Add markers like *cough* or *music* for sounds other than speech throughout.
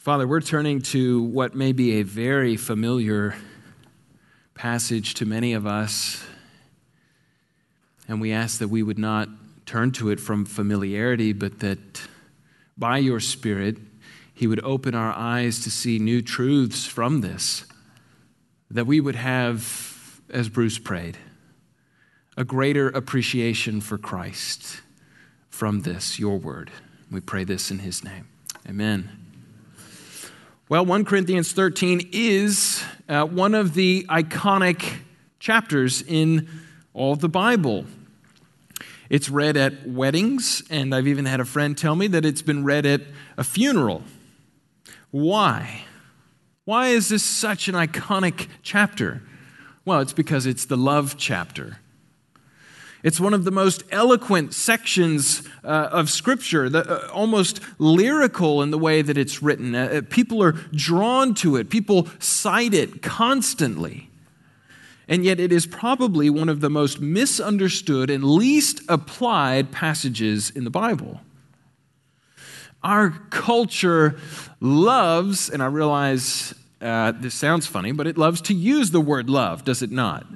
Father, we're turning to what may be a very familiar passage to many of us, and we ask that we would not turn to it from familiarity, but that by your Spirit, He would open our eyes to see new truths from this, that we would have, as Bruce prayed, a greater appreciation for Christ from this, your word. We pray this in His name. Amen. Well, 1 Corinthians 13 is uh, one of the iconic chapters in all of the Bible. It's read at weddings, and I've even had a friend tell me that it's been read at a funeral. Why? Why is this such an iconic chapter? Well, it's because it's the love chapter. It's one of the most eloquent sections uh, of Scripture, the, uh, almost lyrical in the way that it's written. Uh, uh, people are drawn to it, people cite it constantly. And yet, it is probably one of the most misunderstood and least applied passages in the Bible. Our culture loves, and I realize uh, this sounds funny, but it loves to use the word love, does it not?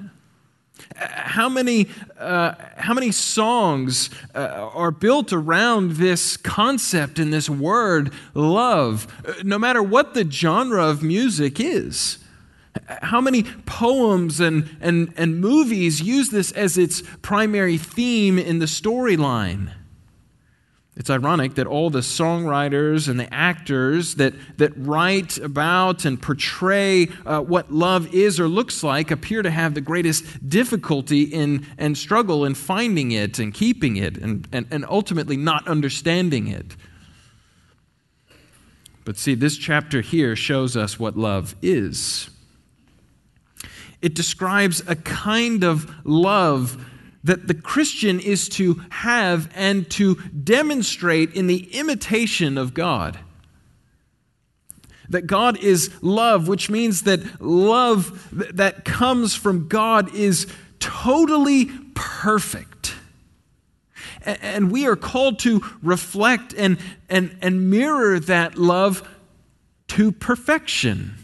How many, uh, how many songs uh, are built around this concept and this word, love, uh, no matter what the genre of music is? How many poems and, and, and movies use this as its primary theme in the storyline? It's ironic that all the songwriters and the actors that, that write about and portray uh, what love is or looks like appear to have the greatest difficulty in and struggle in finding it and keeping it and, and, and ultimately not understanding it. But see, this chapter here shows us what love is. It describes a kind of love that the Christian is to have and to demonstrate in the imitation of God. That God is love, which means that love that comes from God is totally perfect. And we are called to reflect and, and, and mirror that love to perfection.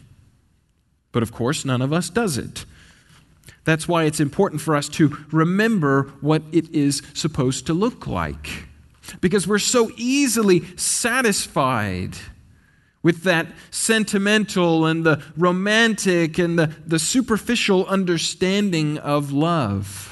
But of course, none of us does it. That's why it's important for us to remember what it is supposed to look like. Because we're so easily satisfied with that sentimental and the romantic and the, the superficial understanding of love.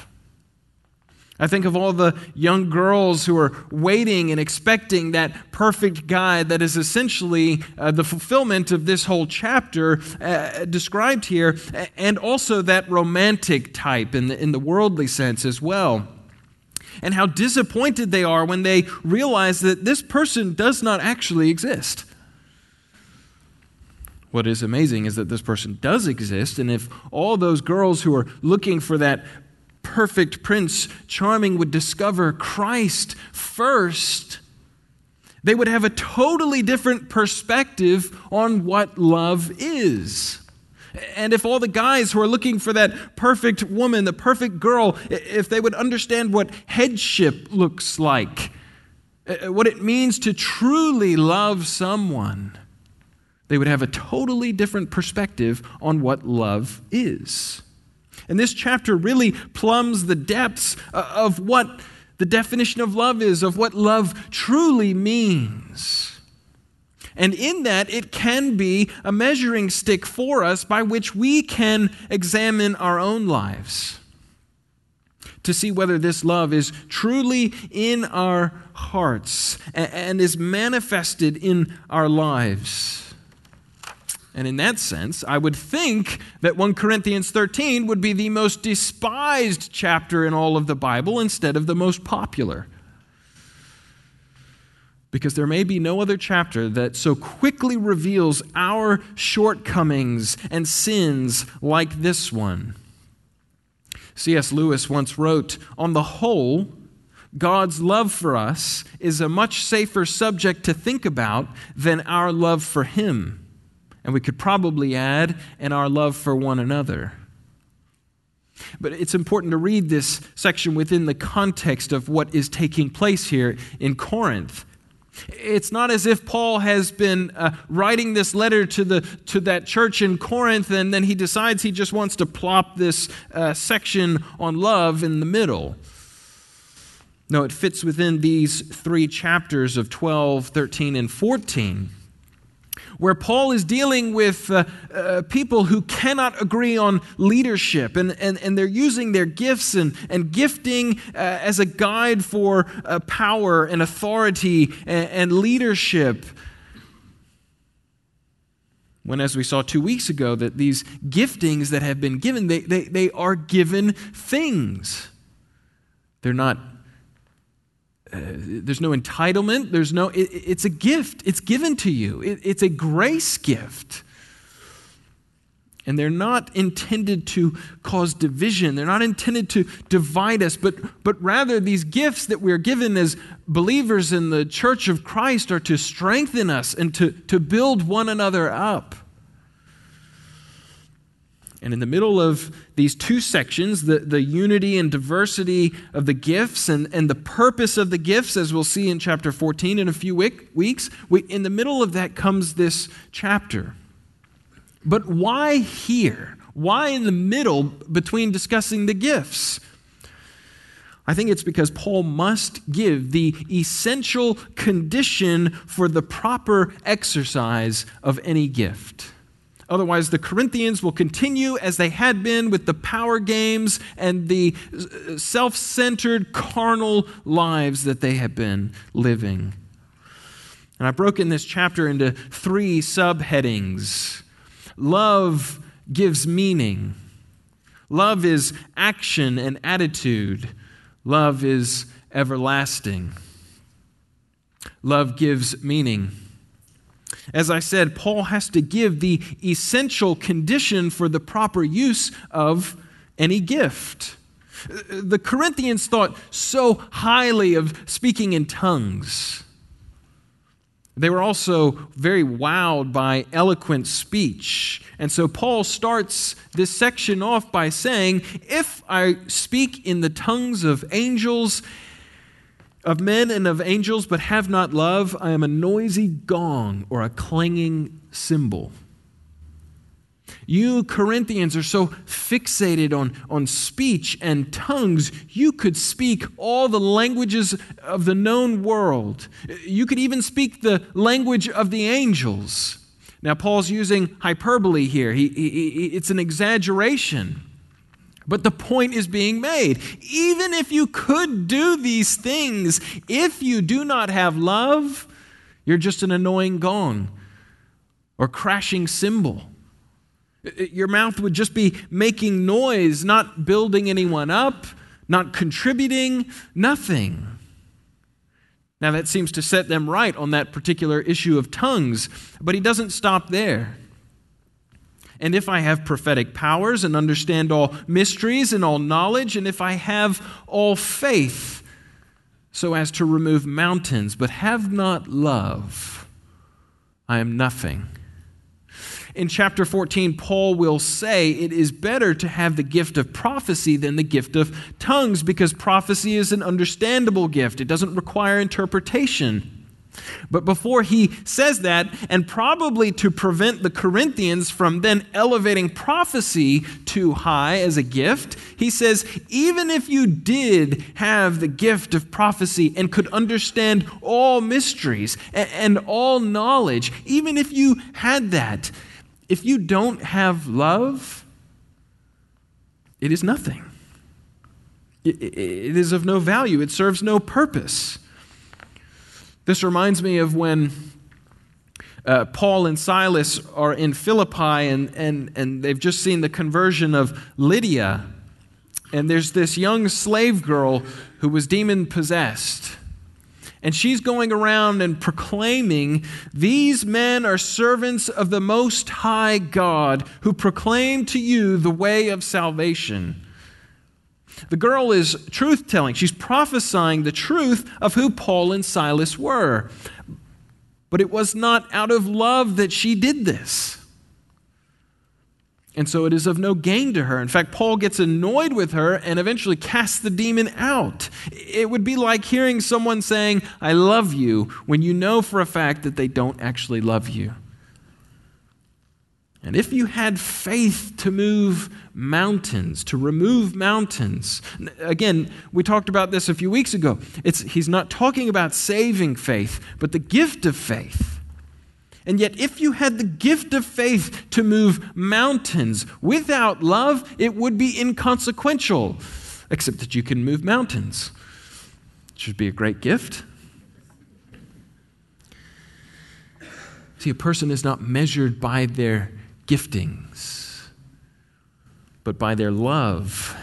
I think of all the young girls who are waiting and expecting that perfect guy that is essentially uh, the fulfillment of this whole chapter uh, described here, and also that romantic type in the, in the worldly sense as well. And how disappointed they are when they realize that this person does not actually exist. What is amazing is that this person does exist, and if all those girls who are looking for that perfect Prince Charming would discover Christ first, they would have a totally different perspective on what love is. And if all the guys who are looking for that perfect woman, the perfect girl, if they would understand what headship looks like, what it means to truly love someone, they would have a totally different perspective on what love is. And this chapter really plumbs the depths uh, of what the definition of love is, of what love truly means. And in that, it can be a measuring stick for us by which we can examine our own lives to see whether this love is truly in our hearts and is manifested in our lives. And in that sense, I would think that 1 Corinthians 13 would be the most despised chapter in all of the Bible instead of the most popular. Because there may be no other chapter that so quickly reveals our shortcomings and sins like this one. C.S. Lewis once wrote On the whole, God's love for us is a much safer subject to think about than our love for Him. And we could probably add, and our love for one another. But it's important to read this section within the context of what is taking place here in Corinth. It's not as if Paul has been uh, writing this letter to, the, to that church in Corinth and then he decides he just wants to plop this uh, section on love in the middle. No, it fits within these three chapters of 12, 13, and 14 where Paul is dealing with uh, uh, people who cannot agree on leadership, and, and, and they're using their gifts and, and gifting uh, as a guide for uh, power and authority and, and leadership. When, as we saw two weeks ago, that these giftings that have been given, they, they, they are given things. They're not uh, there's no entitlement. There's no, it, it's a gift. It's given to you. It, it's a grace gift. And they're not intended to cause division. They're not intended to divide us, but, but rather, these gifts that we're given as believers in the church of Christ are to strengthen us and to, to build one another up. And in the middle of these two sections, the, the unity and diversity of the gifts and, and the purpose of the gifts, as we'll see in chapter 14 in a few weeks, we, in the middle of that comes this chapter. But why here? Why in the middle between discussing the gifts? I think it's because Paul must give the essential condition for the proper exercise of any gift. Otherwise, the Corinthians will continue as they had been with the power games and the uh, self centered carnal lives that they have been living. And I've broken this chapter into three subheadings love gives meaning, love is action and attitude, love is everlasting. Love gives meaning. As I said, Paul has to give the essential condition for the proper use of any gift. The Corinthians thought so highly of speaking in tongues. They were also very wowed by eloquent speech. And so Paul starts this section off by saying, If I speak in the tongues of angels of men and of angels, but have not love, I am a noisy gong or a clanging cymbal. You Corinthians are so fixated on, on speech and tongues, you could speak all the languages of the known world. You could even speak the language of the angels. Now, Paul's using hyperbole here, he, he, it's an exaggeration. But the point is being made. Even if you could do these things, if you do not have love, you're just an annoying gong or crashing cymbal. Your mouth would just be making noise, not building anyone up, not contributing, nothing. Now, that seems to set them right on that particular issue of tongues, but he doesn't stop there. And if I have prophetic powers and understand all mysteries and all knowledge, and if I have all faith so as to remove mountains, but have not love, I am nothing. In chapter 14, Paul will say it is better to have the gift of prophecy than the gift of tongues because prophecy is an understandable gift. It doesn't require interpretation. But before he says that, and probably to prevent the Corinthians from then elevating prophecy too high as a gift, he says, even if you did have the gift of prophecy and could understand all mysteries and, all knowledge, even if you had that, if you don't have love, it is nothing. it is of no value, it serves no purpose. This reminds me of when uh, Paul and Silas are in Philippi and, and, and they've just seen the conversion of Lydia. And there's this young slave girl who was demon possessed. And she's going around and proclaiming, These men are servants of the Most High God who proclaim to you the way of salvation. The girl is truth telling. She's prophesying the truth of who Paul and Silas were. But it was not out of love that she did this. And so it is of no gain to her. In fact, Paul gets annoyed with her and eventually casts the demon out. It would be like hearing someone saying, I love you, when you know for a fact that they don't actually love you. And if you had faith to move mountains, to remove mountains, again, we talked about this a few weeks ago. It's, he's not talking about saving faith, but the gift of faith. And yet, if you had the gift of faith to move mountains without love, it would be inconsequential, except that you can move mountains. It should be a great gift. See, a person is not measured by their giftings, but by their love.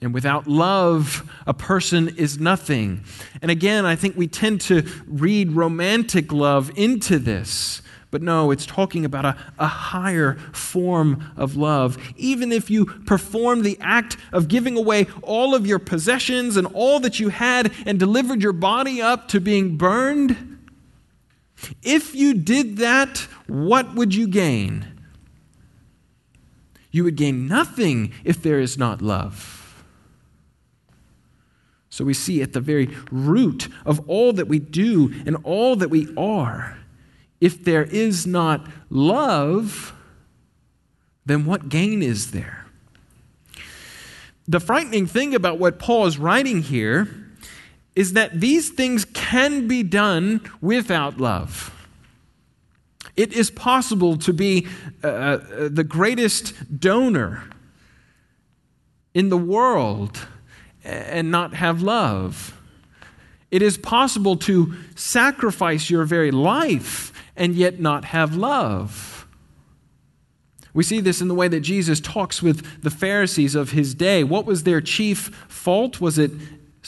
And without love, a person is nothing. And again, I think we tend to read romantic love into this. But no, it's talking about a, a higher form of love. Even if you perform the act of giving away all of your possessions and all that you had and delivered your body up to being burned, if you did that, what would you gain? You would gain nothing if there is not love. So we see at the very root of all that we do and all that we are, if there is not love, then what gain is there? The frightening thing about what Paul is writing here is that these things can be done without love. It is possible to be uh, uh, the greatest donor in the world and not have love. It is possible to sacrifice your very life and yet not have love. We see this in the way that Jesus talks with the Pharisees of his day. What was their chief fault? Was it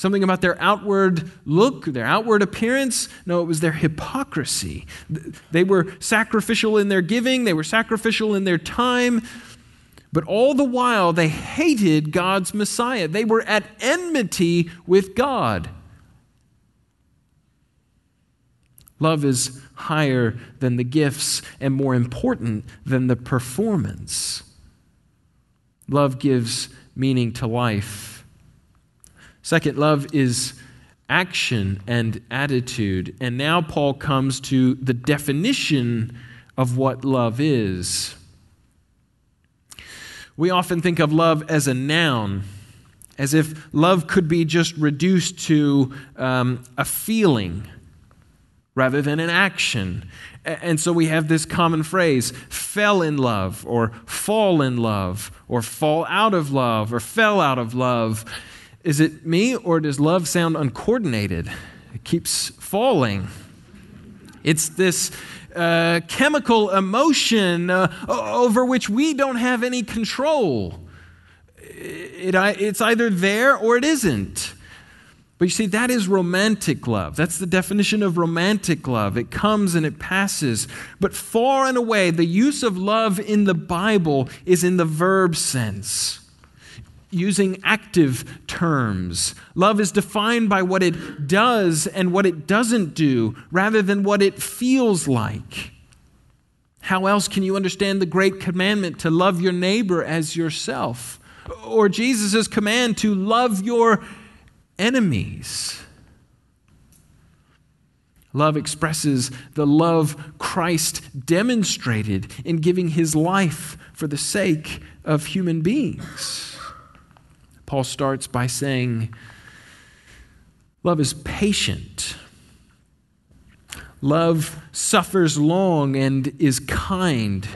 Something about their outward look, their outward appearance? No, it was their hypocrisy. They were sacrificial in their giving, they were sacrificial in their time, but all the while they hated God's Messiah. They were at enmity with God. Love is higher than the gifts and more important than the performance. Love gives meaning to life. Second, love is action and attitude. And now Paul comes to the definition of what love is. We often think of love as a noun, as if love could be just reduced to um, a feeling rather than an action. And so we have this common phrase fell in love, or fall in love, or fall out of love, or fell out of love. Is it me, or does love sound uncoordinated? It keeps falling. It's this uh, chemical emotion uh, over which we don't have any control. It, it, it's either there or it isn't. But you see, that is romantic love. That's the definition of romantic love. It comes and it passes. But far and away, the use of love in the Bible is in the verb sense using active terms. Love is defined by what it does and what it doesn't do rather than what it feels like. How else can you understand the great commandment to love your neighbor as yourself? Or Jesus' command to love your enemies? Love expresses the love Christ demonstrated in giving his life for the sake of human beings. Paul starts by saying, Love is patient. Love suffers long and is kind.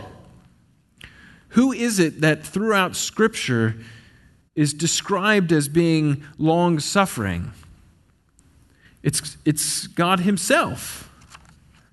Who is it that throughout Scripture is described as being long suffering? It's, it's God Himself.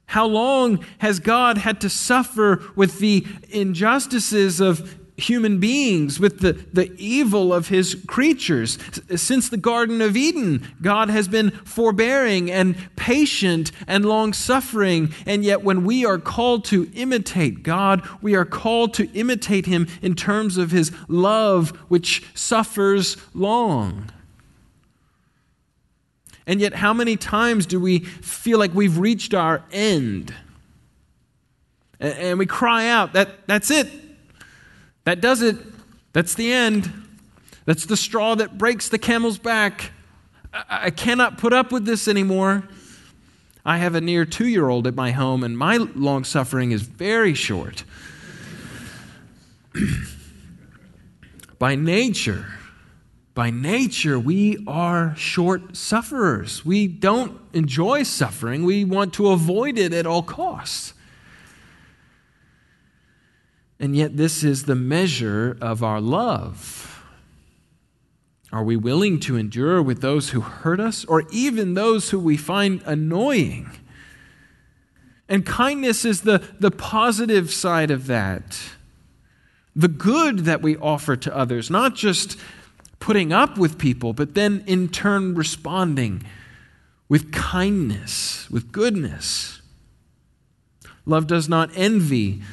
How long has God had to suffer with the injustices of human beings, with the, the evil of his creatures. Since the Garden of Eden, God has been forbearing and patient and long suffering. And yet, when we are called to imitate God, we are called to imitate him in terms of his love, which suffers long. And yet, how many times do we feel like we've reached our end? And we cry out, that, That's it. That does it. That's the end. That's the straw that breaks the camel's back. I, I cannot put up with this anymore. I have a near two year old at my home, and my long suffering is very short. *clears throat* by nature, by nature, we are short sufferers. We don't enjoy suffering, we want to avoid it at all costs. And yet, this is the measure of our love. Are we willing to endure with those who hurt us or even those who we find annoying? And kindness is the, the positive side of that. The good that we offer to others, not just putting up with people, but then in turn responding with kindness, with goodness. Love does not envy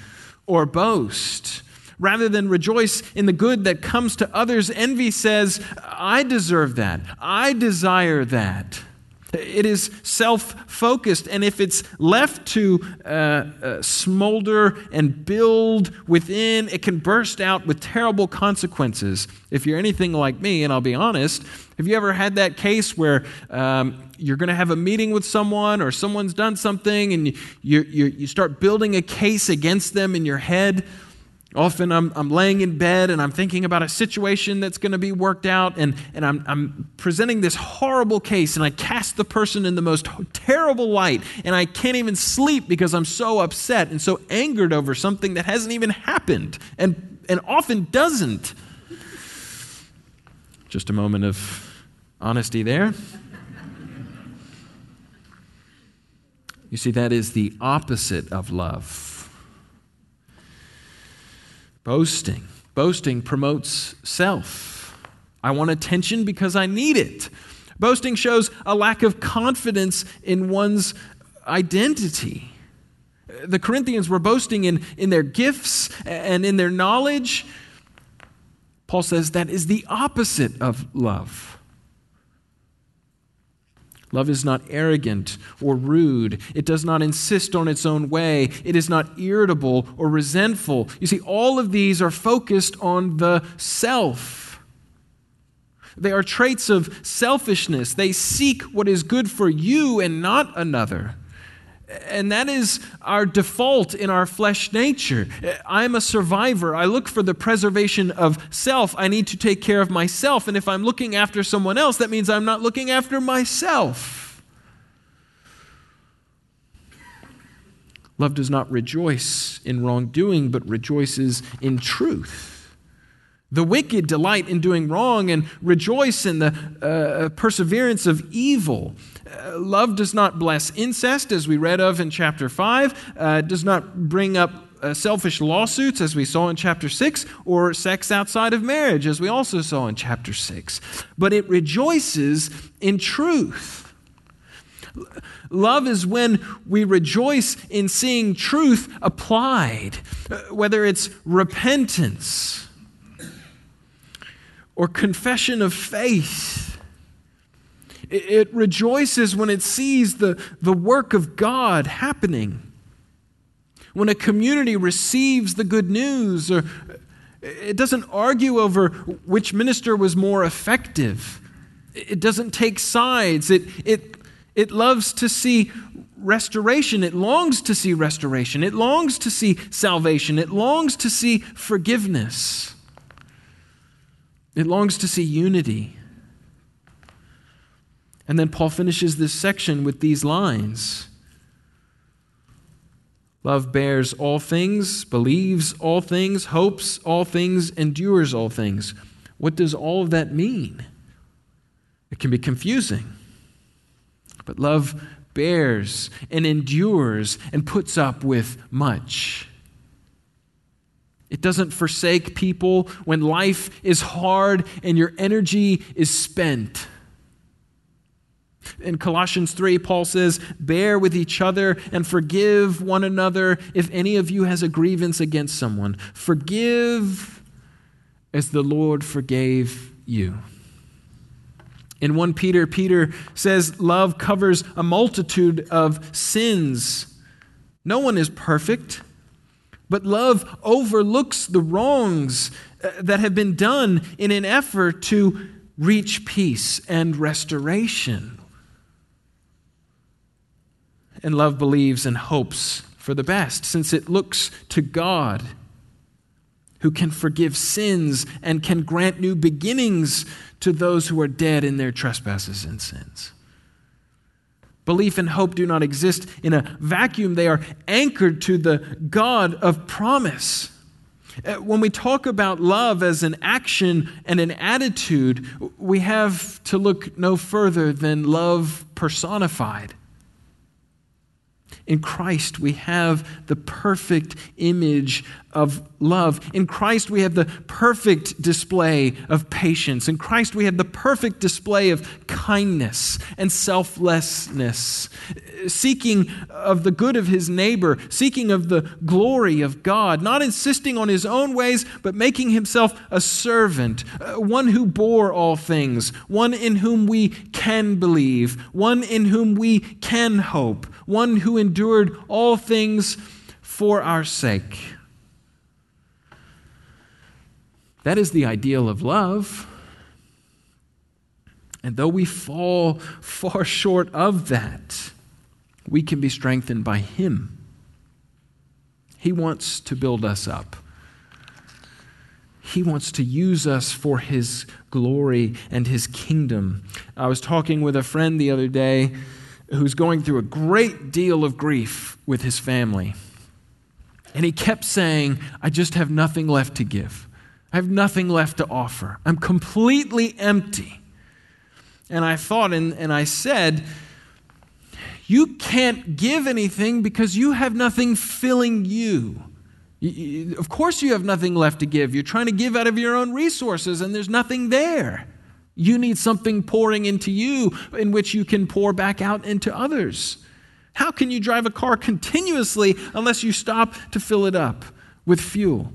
or boast. Rather than rejoice in the good that comes to others, envy says, I deserve that. I desire that. It is self focused, and if it's left to uh, uh, smolder and build within, it can burst out with terrible consequences. If you're anything like me, and I'll be honest, have you ever had that case where um, you're going to have a meeting with someone or someone's done something and you, you, you start building a case against them in your head? Often I'm, I'm laying in bed and I'm thinking about a situation that's going to be worked out, and, and I'm, I'm presenting this horrible case, and I cast the person in the most terrible light, and I can't even sleep because I'm so upset and so angered over something that hasn't even happened and, and often doesn't. Just a moment of honesty there. You see, that is the opposite of love. Boasting. Boasting promotes self. I want attention because I need it. Boasting shows a lack of confidence in one's identity. The Corinthians were boasting in, in their gifts and in their knowledge. Paul says that is the opposite of love. Love is not arrogant or rude. It does not insist on its own way. It is not irritable or resentful. You see, all of these are focused on the self. They are traits of selfishness. They seek what is good for you and not another. And that is our default in our flesh nature. I'm a survivor. I look for the preservation of self. I need to take care of myself. And if I'm looking after someone else, that means I'm not looking after myself. Love does not rejoice in wrongdoing, but rejoices in truth. The wicked delight in doing wrong and rejoice in the uh, perseverance of evil. Uh, love does not bless incest, as we read of in chapter 5, uh, does not bring up uh, selfish lawsuits, as we saw in chapter 6, or sex outside of marriage, as we also saw in chapter 6. But it rejoices in truth. Love is when we rejoice in seeing truth applied, uh, whether it's repentance or confession of faith. It rejoices when it sees the, the work of God happening. When a community receives the good news, or it doesn't argue over which minister was more effective. It doesn't take sides. It, it, it loves to see restoration. It longs to see restoration. It longs to see salvation. It longs to see forgiveness. It longs to see unity. And then Paul finishes this section with these lines Love bears all things, believes all things, hopes all things, endures all things. What does all of that mean? It can be confusing. But love bears and endures and puts up with much. It doesn't forsake people when life is hard and your energy is spent. In Colossians 3, Paul says, Bear with each other and forgive one another if any of you has a grievance against someone. Forgive as the Lord forgave you. In 1 Peter, Peter says, Love covers a multitude of sins. No one is perfect. But love overlooks the wrongs uh, that have been done in an effort to reach peace and restoration. And love believes and hopes for the best, since it looks to God who can forgive sins and can grant new beginnings to those who are dead in their trespasses and sins. Belief and hope do not exist in a vacuum, they are anchored to the God of promise. Uh, when we talk about love as an action and an attitude, we have to look no further than love personified. In Christ, we have the perfect image of love. In Christ, we have the perfect display of patience. In Christ, we have the perfect display of kindness and selflessness, seeking of the good of his neighbor, seeking of the glory of God, not insisting on his own ways, but making himself a servant, uh, one who bore all things, one in whom we can believe, one in whom we can hope, one who endured all things for our sake. That is the ideal of love. And though we fall far short of that, we can be strengthened by Him. He wants to build us up. He wants to use us for His glory and His kingdom. I was talking with a friend the other day who's going through a great deal of grief with his family. And he kept saying, I just have nothing left to give. I have nothing left to offer. I'm completely empty. And I thought and, and I said, You can't give anything because you have nothing filling you. Of course, you have nothing left to give. You're trying to give out of your own resources, and there's nothing there. You need something pouring into you in which you can pour back out into others. How can you drive a car continuously unless you stop to fill it up with fuel?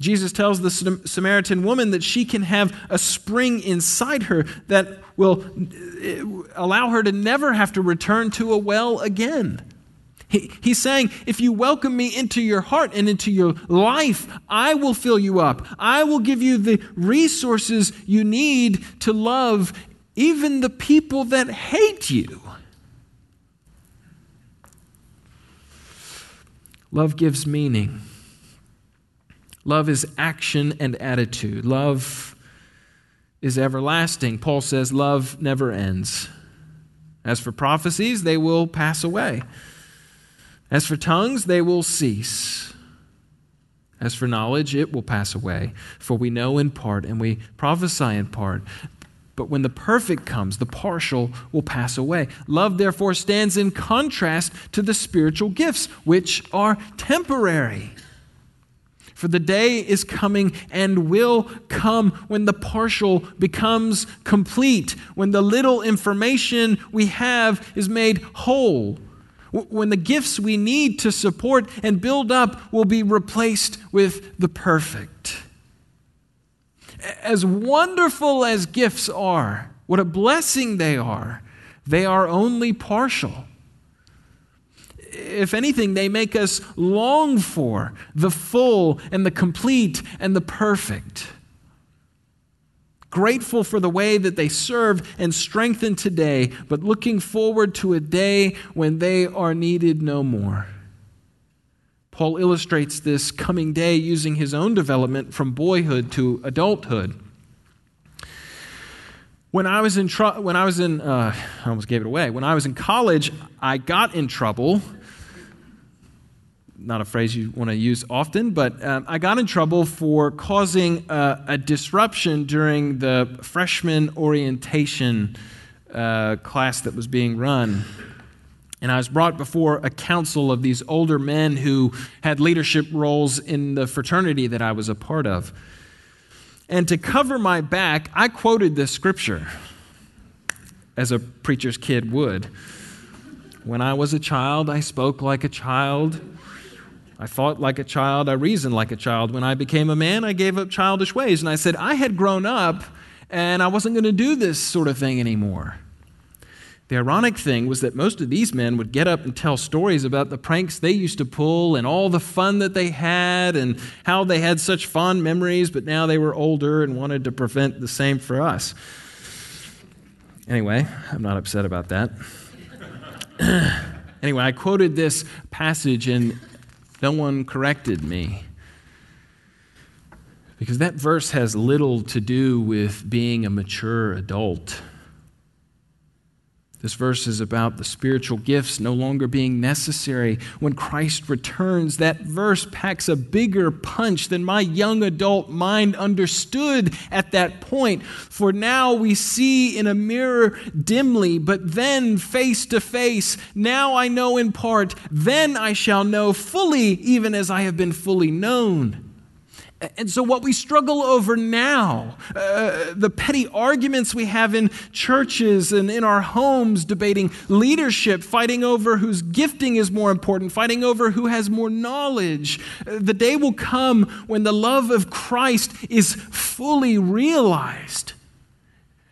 Jesus tells the Samaritan woman that she can have a spring inside her that will eh, allow her to never have to return to a well again. He, he's saying, if you welcome me into your heart and into your life, I will fill you up. I will give you the resources you need to love even the people that hate you. Love gives meaning. Love is action and attitude. Love is everlasting. Paul says, Love never ends. As for prophecies, they will pass away. As for tongues, they will cease. As for knowledge, it will pass away. For we know in part and we prophesy in part. But when the perfect comes, the partial will pass away. Love, therefore, stands in contrast to the spiritual gifts, which are temporary. For the day is coming and will come when the partial becomes complete, when the little information we have is made whole when the gifts we need to support and build up will be replaced with the perfect. As wonderful as gifts are, what a blessing they are, they are only partial. If anything, they make us long for the full and the complete and the perfect grateful for the way that they serve and strengthen today, but looking forward to a day when they are needed no more. Paul illustrates this coming day using his own development from boyhood to adulthood. When I was in, tr- when I was in, uh, I almost gave it away. When I was in college, I got in trouble not a phrase you want to use often, but um, I got in trouble for causing a, a disruption during the freshman orientation uh, class that was being run. And I was brought before a council of these older men who had leadership roles in the fraternity that I was a part of. And to cover my back, I quoted this scripture, as a preacher's kid would. When I was a child, I spoke like a child. I thought like a child, I reasoned like a child. When I became a man, I gave up childish ways. And I said, I had grown up and I wasn't going to do this sort of thing anymore. The ironic thing was that most of these men would get up and tell stories about the pranks they used to pull and all the fun that they had and how they had such fond memories, but now they were older and wanted to prevent the same for us. Anyway, I'm not upset about that. *clears throat* anyway, I quoted this passage and no one corrected me. Because that verse has little to do with being a mature adult. This verse is about the spiritual gifts no longer being necessary when Christ returns. That verse packs a bigger punch than my young adult mind understood at that point. For now we see in a mirror dimly, but then face to face. Now I know in part, then I shall know fully, even as I have been fully known. And so, what we struggle over now, uh, the petty arguments we have in churches and in our homes, debating leadership, fighting over whose gifting is more important, fighting over who has more knowledge, uh, the day will come when the love of Christ is fully realized.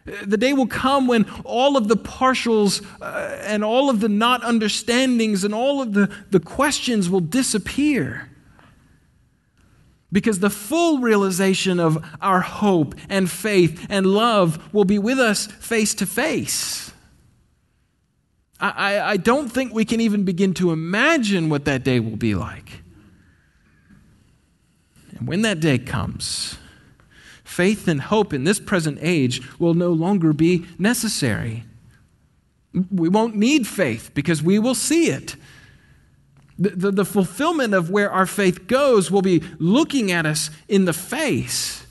Uh, the day will come when all of the partials uh, and all of the not understandings and all of the, the questions will disappear because the full realization of our hope and faith and love will be with us face to face. I, I, don't think we can even begin to imagine what that day will be like. And when that day comes, faith and hope in this present age will no longer be necessary. We won't need faith because we will see it. The, the, the, fulfillment of where our faith goes will be looking at us in the face.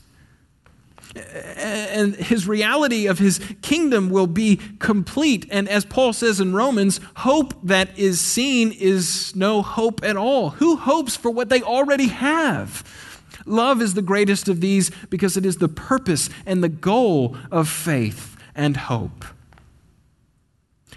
And his reality of his kingdom will be complete. And as Paul says in Romans, hope that is seen is no hope at all. Who hopes for what they already have? Love is the greatest of these because it is the purpose and the goal of faith and hope.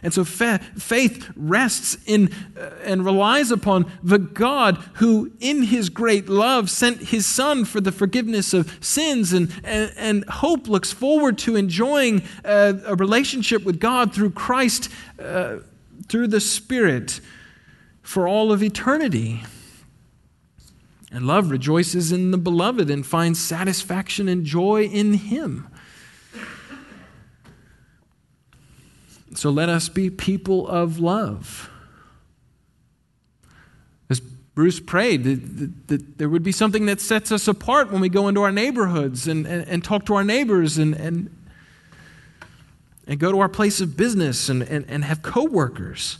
And so fa- faith rests in uh, and relies upon the God who, in his great love, sent his Son for the forgiveness of sins. And, and, and hope looks forward to enjoying uh, a relationship with God through Christ, uh, through the Spirit, for all of eternity. And love rejoices in the beloved and finds satisfaction and joy in him. So let us be people of love. As Bruce prayed, that, that, there would be something that sets us apart when we go into our neighborhoods and, and, and talk to our neighbors and, and, and go to our place of business and, and, and have coworkers.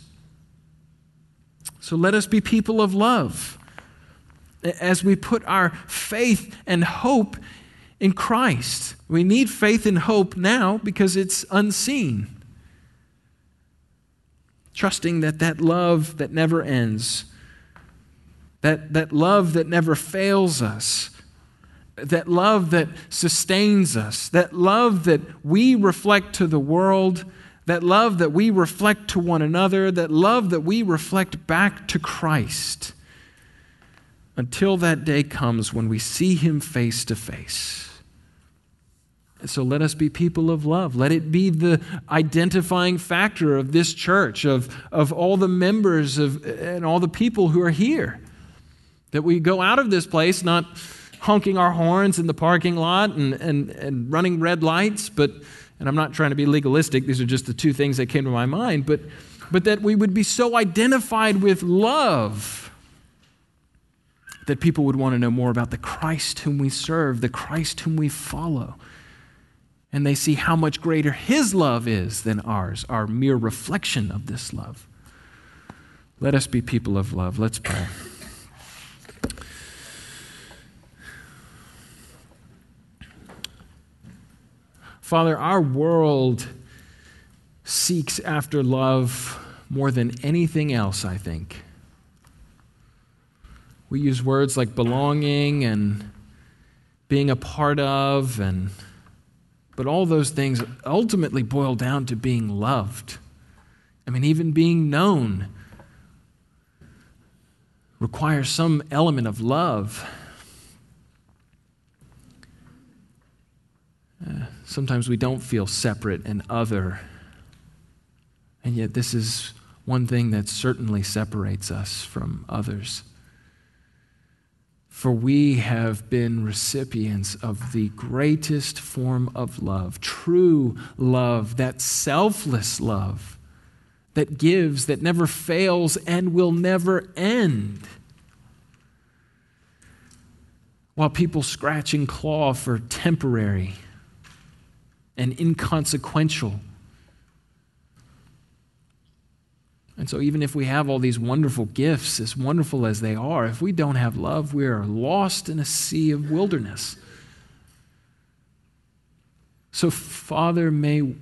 So let us be people of love as we put our faith and hope in Christ. We need faith and hope now because it's unseen trusting that that love that never ends, that, that love that never fails us, that love that sustains us, that love that we reflect to the world, that love that we reflect to one another, that love that we reflect back to Christ until that day comes when we see Him face to face. So let us be people of love. Let it be the identifying factor of this church, of, of all the members of, and all the people who are here. That we go out of this place not honking our horns in the parking lot and, and, and running red lights, but, and I'm not trying to be legalistic, these are just the two things that came to my mind, but, but that we would be so identified with love that people would want to know more about the Christ whom we serve, the Christ whom we follow and they see how much greater His love is than ours, our mere reflection of this love. Let us be people of love. Let's pray. Father, our world seeks after love more than anything else, I think. We use words like belonging and being a part of and but all those things ultimately boil down to being loved. I mean, even being known requires some element of love. Uh, sometimes we don't feel separate and other. And yet, this is one thing that certainly separates us from others. For we have been recipients of the greatest form of love, true love, that selfless love that gives, that never fails, and will never end. While people scratch and claw for temporary and inconsequential And so, even if we have all these wonderful gifts, as wonderful as they are, if we don't have love, we are lost in a sea of wilderness. So, Father, may,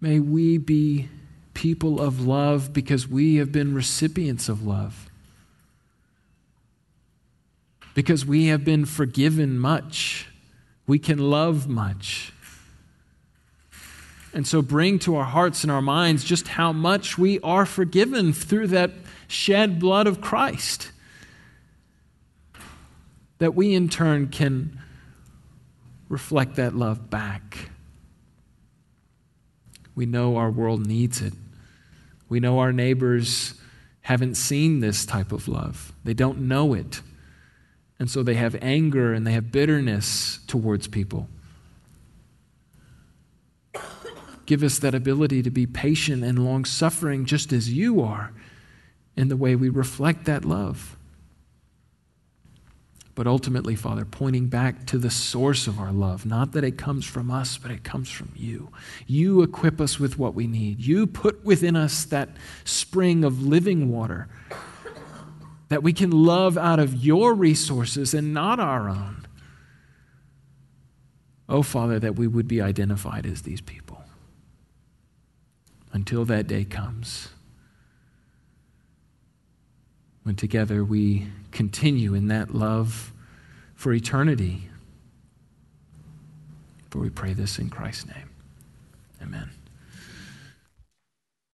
may we be people of love because we have been recipients of love. Because we have been forgiven much, we can love much. And so bring to our hearts and our minds just how much we are forgiven through that shed blood of Christ. That we in turn can reflect that love back. We know our world needs it. We know our neighbors haven't seen this type of love, they don't know it. And so they have anger and they have bitterness towards people. Give us that ability to be patient and long suffering just as you are in the way we reflect that love. But ultimately, Father, pointing back to the source of our love, not that it comes from us, but it comes from you. You equip us with what we need. You put within us that spring of living water that we can love out of your resources and not our own. Oh, Father, that we would be identified as these people until that day comes when together we continue in that love for eternity. For we pray this in Christ's name. Amen.